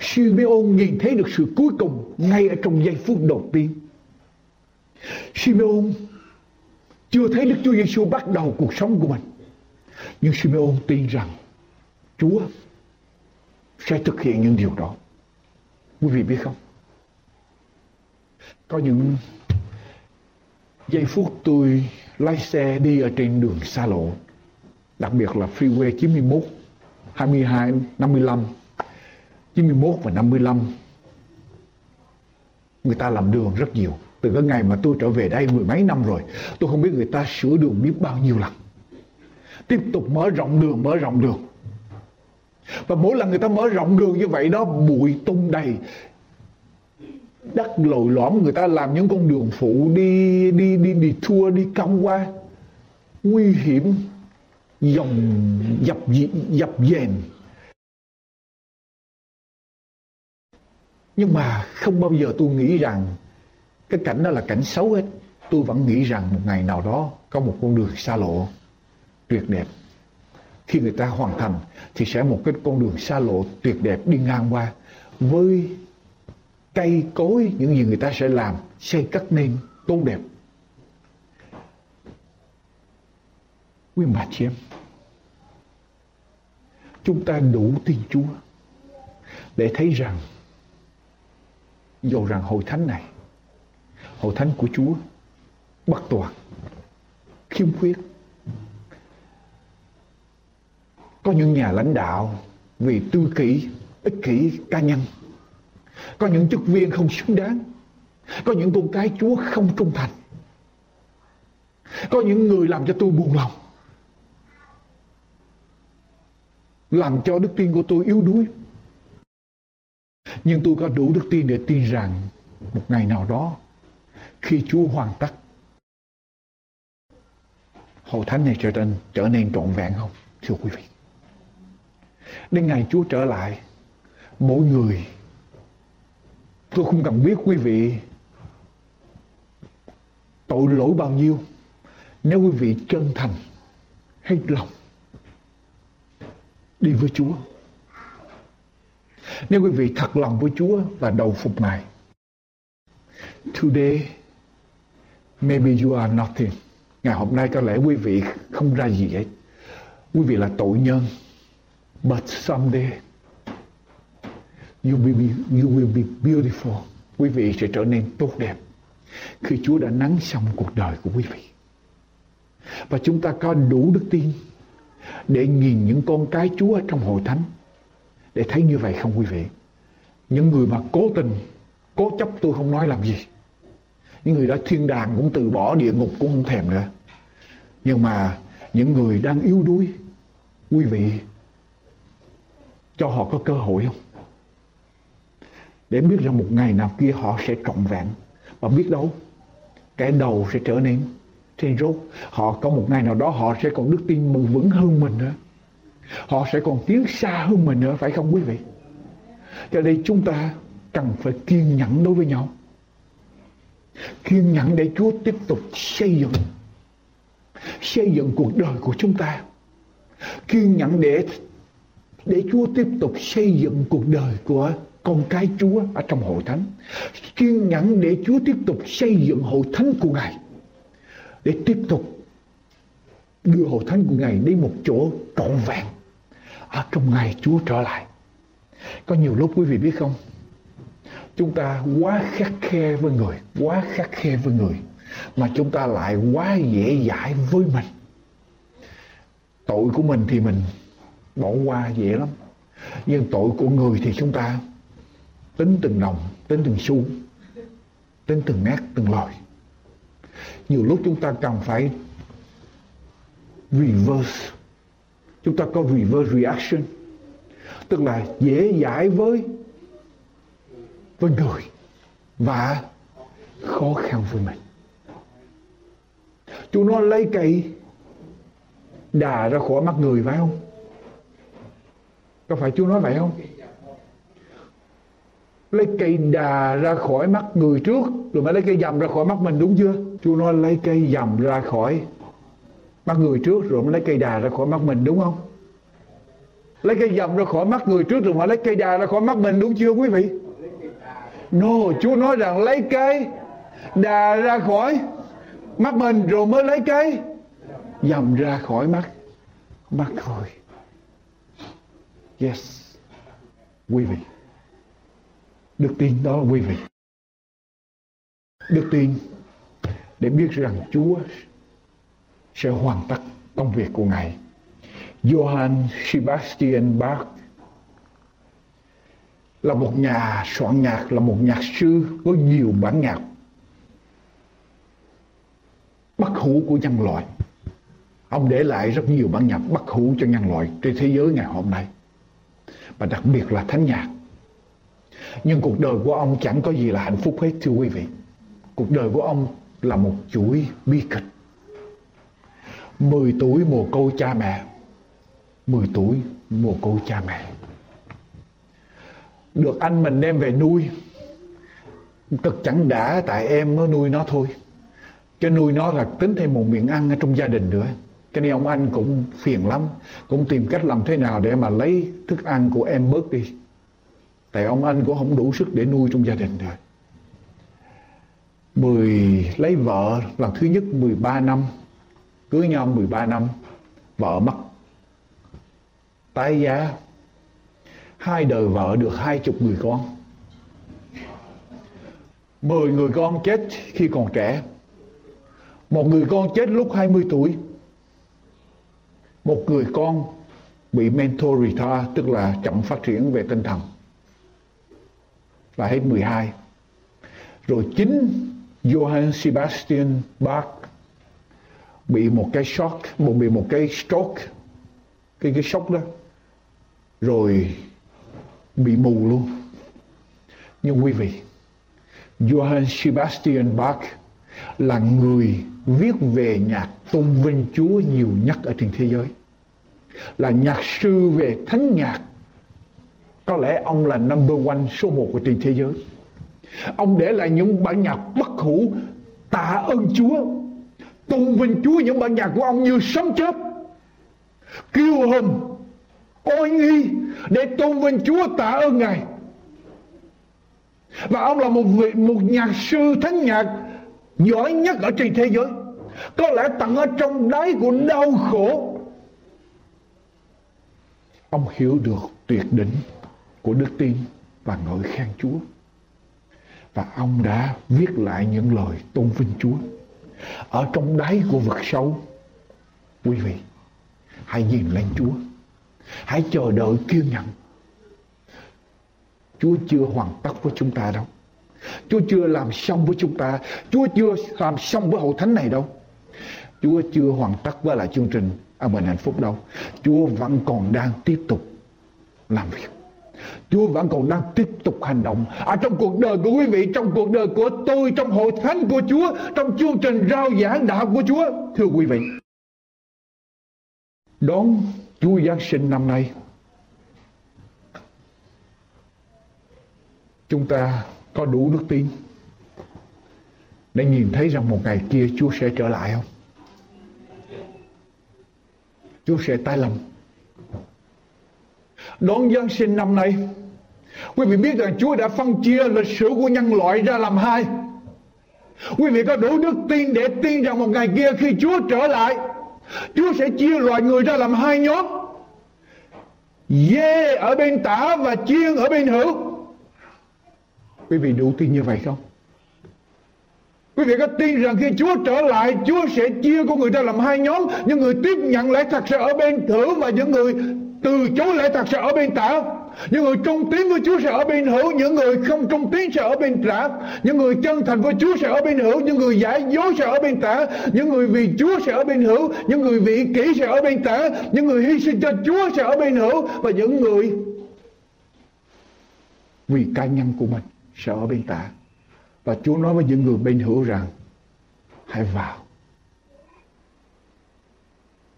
Simeon nhìn thấy được sự cuối cùng ngay ở trong giây phút đầu tiên. Simeon chưa thấy Đức Chúa Giêsu bắt đầu cuộc sống của mình. Nhưng Simeon tin rằng Chúa sẽ thực hiện những điều đó. Quý vị biết không? Có những giây phút tôi lái xe đi ở trên đường xa lộ, đặc biệt là freeway 91, 22, 55, 91 và 55. Người ta làm đường rất nhiều. Từ cái ngày mà tôi trở về đây mười mấy năm rồi, tôi không biết người ta sửa đường biết bao nhiêu lần. Tiếp tục mở rộng đường, mở rộng đường. Và mỗi lần người ta mở rộng đường như vậy đó, bụi tung đầy, đất lồi lõm người ta làm những con đường phụ đi đi đi đi thua đi cong qua nguy hiểm dòng dập dập dềnh nhưng mà không bao giờ tôi nghĩ rằng cái cảnh đó là cảnh xấu hết. Tôi vẫn nghĩ rằng một ngày nào đó có một con đường xa lộ tuyệt đẹp khi người ta hoàn thành, thì sẽ một cái con đường xa lộ tuyệt đẹp đi ngang qua. Với cây cối những gì người ta sẽ làm, xây cất nên tốt đẹp. Quý bà chị em, chúng ta đủ tin Chúa để thấy rằng dù rằng hội thánh này, hội thánh của Chúa bất toàn khiêm khuyết có những nhà lãnh đạo vì tư kỷ, ích kỷ cá nhân. Có những chức viên không xứng đáng. Có những con cái chúa không trung thành. Có những người làm cho tôi buồn lòng. Làm cho đức tin của tôi yếu đuối. Nhưng tôi có đủ đức tin để tin rằng một ngày nào đó, khi Chúa hoàn tất, hội thánh này trở nên trở nên trọn vẹn không, thưa quý vị? Đến ngày Chúa trở lại mỗi người Tôi không cần biết quý vị tội lỗi bao nhiêu nếu quý vị chân thành hết lòng đi với Chúa. Nếu quý vị thật lòng với Chúa và đầu phục Ngài. Today, maybe you are nothing. Ngày hôm nay có lẽ quý vị không ra gì hết. Quý vị là tội nhân. But someday you will be, you will be beautiful. Quý vị sẽ trở nên tốt đẹp khi Chúa đã nắng xong cuộc đời của quý vị. Và chúng ta có đủ đức tin để nhìn những con cái Chúa trong hội thánh để thấy như vậy không quý vị những người mà cố tình cố chấp tôi không nói làm gì những người đó thiên đàng cũng từ bỏ địa ngục cũng không thèm nữa nhưng mà những người đang yếu đuối quý vị cho họ có cơ hội không? Để biết rằng một ngày nào kia họ sẽ trọn vẹn. Và biết đâu cái đầu sẽ trở nên trên rốt. Họ có một ngày nào đó họ sẽ còn đức tin mừng vững hơn mình nữa. Họ sẽ còn tiến xa hơn mình nữa, phải không quý vị? Cho nên chúng ta cần phải kiên nhẫn đối với nhau. Kiên nhẫn để Chúa tiếp tục xây dựng xây dựng cuộc đời của chúng ta. Kiên nhẫn để để Chúa tiếp tục xây dựng cuộc đời của con cái Chúa ở trong hội thánh. Kiên nhẫn để Chúa tiếp tục xây dựng hội thánh của Ngài. Để tiếp tục đưa hội thánh của Ngài đến một chỗ trọn vẹn ở trong ngày Chúa trở lại. Có nhiều lúc quý vị biết không? Chúng ta quá khắc khe với người, quá khắc khe với người, mà chúng ta lại quá dễ dãi với mình. Tội của mình thì mình bỏ qua dễ lắm. Nhưng tội của người thì chúng ta tính từng đồng tính từng xu, tính từng nét, từng lời. Nhiều lúc chúng ta cần phải reverse. Chúng ta có reverse reaction. Tức là dễ dãi với với người và khó khăn với mình. Chúng nó lấy cây đà ra khỏi mắt người phải không? Có phải Chúa nói vậy không? Lấy cây đà ra khỏi mắt người trước rồi mới lấy cây dầm ra khỏi mắt mình đúng chưa? Chúa nói lấy cây dầm ra khỏi mắt người trước rồi mới lấy cây đà ra khỏi mắt mình đúng không? Lấy cây dầm ra khỏi mắt người trước rồi mới lấy cây đà ra khỏi mắt mình đúng chưa quý vị? No, Chúa nói rằng lấy cây đà ra khỏi mắt mình rồi mới lấy cây dầm ra khỏi mắt mắt người. Yes, quý vị. Đức tin đó là quý vị. Đức tin để biết rằng Chúa sẽ hoàn tất công việc của Ngài. Johann Sebastian Bach là một nhà soạn nhạc, là một nhạc sư có nhiều bản nhạc bất hủ của nhân loại. Ông để lại rất nhiều bản nhạc bất hủ cho nhân loại trên thế giới ngày hôm nay. Và đặc biệt là thánh nhạc. Nhưng cuộc đời của ông chẳng có gì là hạnh phúc hết, thưa quý vị. Cuộc đời của ông là một chuỗi bi kịch. 10 tuổi mồ côi cha mẹ. 10 tuổi mồ côi cha mẹ được anh mình đem về nuôi cực chẳng đã tại em mới nuôi nó thôi cho nuôi nó là tính thêm một miệng ăn ở trong gia đình nữa cho nên ông anh cũng phiền lắm. Cũng tìm cách làm thế nào để mà lấy thức ăn của em bớt đi. Tại ông anh cũng không đủ sức để nuôi trong gia đình rồi. Mười lấy vợ lần thứ nhất 13 năm. Cưới nhau 13 năm, vợ mất. Tái giá. Hai đời vợ được hai chục người con. Mười người con chết khi còn trẻ. Một người con chết lúc 20 tuổi một người con bị mental retard, tức là chậm phát triển về tinh thần. Là hết 12 rồi chính Johann Sebastian Bach bị một cái shock một bị một cái stroke. Cái cái sốc đó. Rồi bị mù luôn. Nhưng quý vị, Johann Sebastian Bach là người viết về nhạc tôn vinh Chúa nhiều nhất ở trên thế giới là nhạc sư về thánh nhạc có lẽ ông là number one số một của trên thế giới ông để lại những bản nhạc bất hủ, tạ ơn Chúa, tôn vinh Chúa những bản nhạc của ông như sấm chớp kêu hùng oai nghi để tôn vinh Chúa tạ ơn Ngài. Và ông là một vị, một nhạc sư thánh nhạc giỏi nhất ở trên thế giới. Có lẽ tận ở trong đáy của đau khổ. Ông hiểu được tuyệt đỉnh của đức tin và ngợi khen Chúa. Và ông đã viết lại những lời tôn vinh Chúa. Ở trong đáy của vực sâu, quý vị, hãy nhìn lên Chúa Hãy chờ đợi kiên nhẫn. Chúa chưa hoàn tất với chúng ta đâu. Chúa chưa làm xong với chúng ta. Chúa chưa làm xong với hội thánh này đâu. Chúa chưa hoàn tất với lại chương trình À, ở bên hạnh phúc đâu. Chúa vẫn còn đang tiếp tục làm việc. Chúa vẫn còn đang tiếp tục hành động ở trong cuộc đời của quý vị, trong cuộc đời của tôi, trong hội thánh của Chúa, trong chương trình rao giảng đạo của Chúa. Thưa quý vị, đón Chúa Giáng sinh năm nay, chúng ta có đủ đức tin để nhìn thấy rằng một ngày kia Chúa sẽ trở lại không? Chúa sẽ tái lâm. Đón Giáng sinh năm nay, quý vị biết rằng Chúa đã phân chia lịch sử của nhân loại ra làm hai. Quý vị có đủ đức tin để tin rằng một ngày kia khi Chúa trở lại, Chúa sẽ chia loài người ra làm hai nhóm. Dê ở bên tả và chiên ở bên hữu. Quý vị đủ tin như vậy không? Quý vị có tin rằng khi Chúa trở lại Chúa sẽ chia con người ta làm hai nhóm Những người tiếp nhận lẽ thật sẽ ở bên thử Và những người từ chối lẽ thật sẽ ở bên tả những người trung tín với Chúa sẽ ở bên hữu những người không trung tín sẽ ở bên tả những người chân thành với Chúa sẽ ở bên hữu những người giả dối sẽ ở bên tả những người vì Chúa sẽ ở bên hữu những người vị kỷ sẽ ở bên tả những người hy sinh cho Chúa sẽ ở bên hữu và những người vì cá nhân của mình sẽ ở bên tả và Chúa nói với những người bên hữu rằng, hãy vào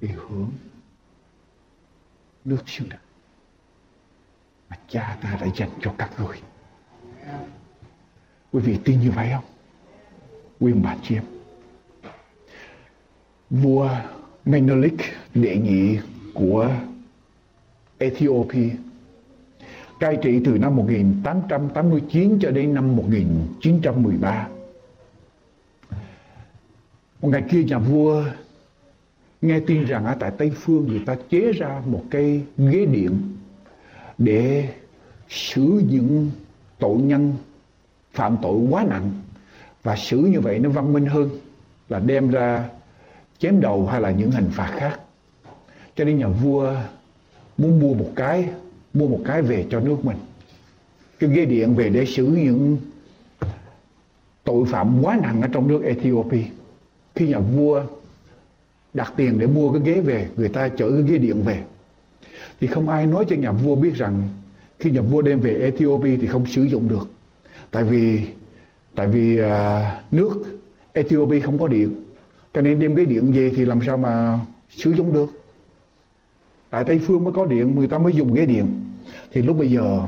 đi hướng nước siêu đất mà cha ta đã dành cho các người. Quý vị tin như vậy không? Quý bà chị em vua Menelik, đệ nhị của Ethiopia cai trị từ năm 1889 cho đến năm 1913. Một ngày kia nhà vua nghe tin rằng ở tại Tây Phương người ta chế ra một cái ghế điện để xử những tội nhân phạm tội quá nặng và xử như vậy nó văn minh hơn là đem ra chém đầu hay là những hình phạt khác cho nên nhà vua muốn mua một cái mua một cái về cho nước mình. Cái ghế điện về để xử những tội phạm quá nặng ở trong nước Ethiopia. Khi nhà vua đặt tiền để mua cái ghế về, người ta chở cái ghế điện về. Thì không ai nói cho nhà vua biết rằng khi nhà vua đem về Ethiopia thì không sử dụng được. Tại vì tại vì à, nước Ethiopia không có điện. Cho nên đem cái điện về thì làm sao mà sử dụng được? Tại Tây Phương mới có điện, người ta mới dùng ghế điện thì lúc bây giờ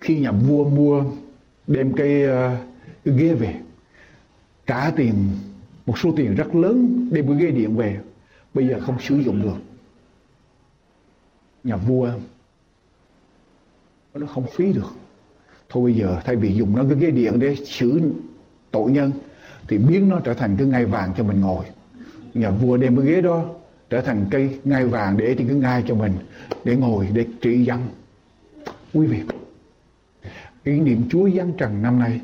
khi nhà vua mua đem cái, ờ, cái ghế về trả tiền một số tiền rất lớn đem cái ghế điện về bây giờ không sử dụng được. Nhà vua nó không phí được. Thôi bây giờ thay vì dùng nó cái ghế điện để xử tội nhân thì biến nó trở thành cái ngai vàng cho mình ngồi. Nhà vua đem cái ghế đó trở thành cây ngai vàng để trên cái ngai cho mình, để ngồi, để trị dân quý vị, ý niệm Chúa giáng trần năm nay,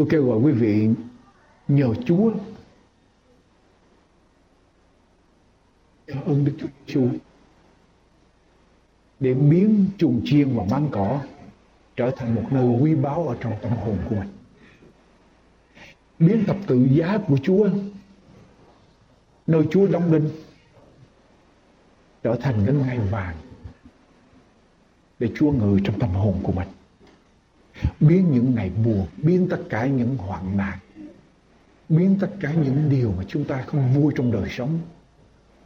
Tôi kêu gọi quý vị nhờ Chúa nhờ ơn Đức Chúa Giêsu, để biến chuồng chiên và máng cỏ trở thành một nơi quý báu ở trong tâm hồn của mình. Biến thập tự giá của Chúa nơi Chúa đóng đinh trở thành cái ngai vàng để Chúa ngự trong tâm hồn của mình biến những ngày buồn biến tất cả những hoạn nạn biến tất cả những điều mà chúng ta không vui trong đời sống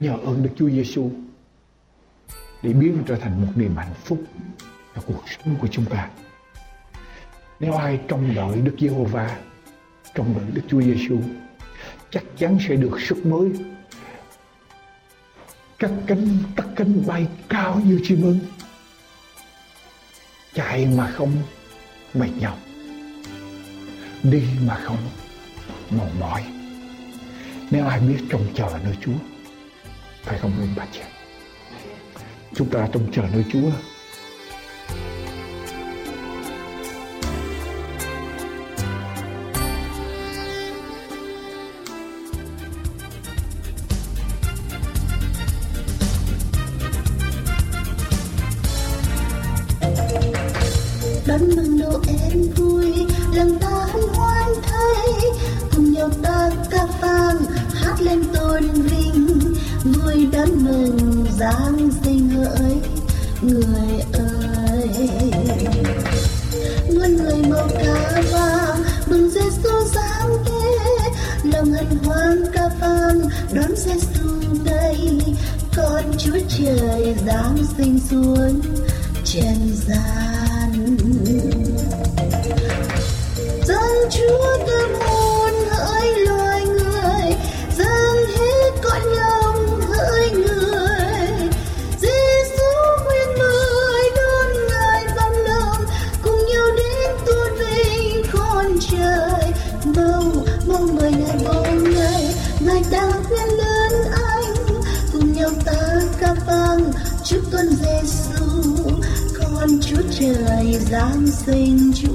nhờ ơn Đức Chúa Giêsu để biến trở thành một niềm hạnh phúc cho cuộc sống của chúng ta. Nếu ai trông đợi Đức Giê-hô-va, trông đợi Đức Chúa Giêsu, chắc chắn sẽ được sức mới. Các cánh tất cánh bay cao như chim ưng, chạy mà không mệt nhọc. Đi mà không mòn mỏi. Nếu ai biết trông chờ nơi Chúa phải không linh bà chị chúng ta trông chờ nơi Chúa. Chúa trời giáng sinh xuống trần gian trời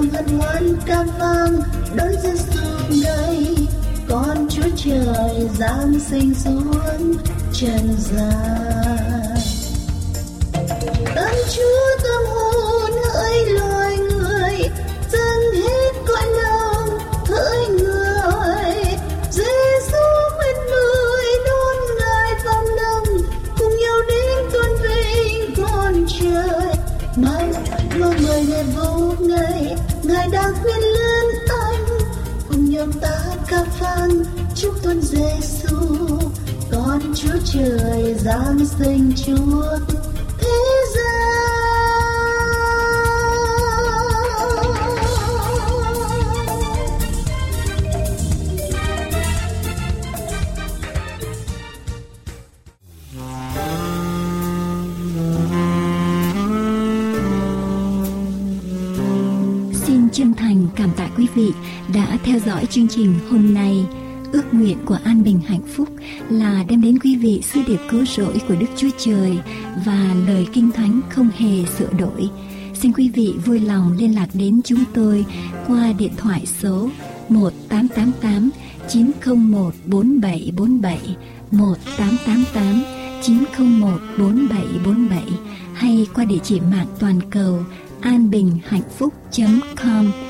lòng hân hoan ca vang đón Giêsu đây con Chúa trời giáng sinh xuống trần gian. Ơn Chúa vang chúc tuân Giêsu con Chúa trời giáng sinh Chúa dõi chương trình hôm nay. Ước nguyện của An Bình Hạnh Phúc là đem đến quý vị sứ điệp cứu rỗi của Đức Chúa Trời và lời kinh thánh không hề sửa đổi. Xin quý vị vui lòng liên lạc đến chúng tôi qua điện thoại số 1888 901 4747 1888 901 4747 hay qua địa chỉ mạng toàn cầu an bình hạnh phúc .com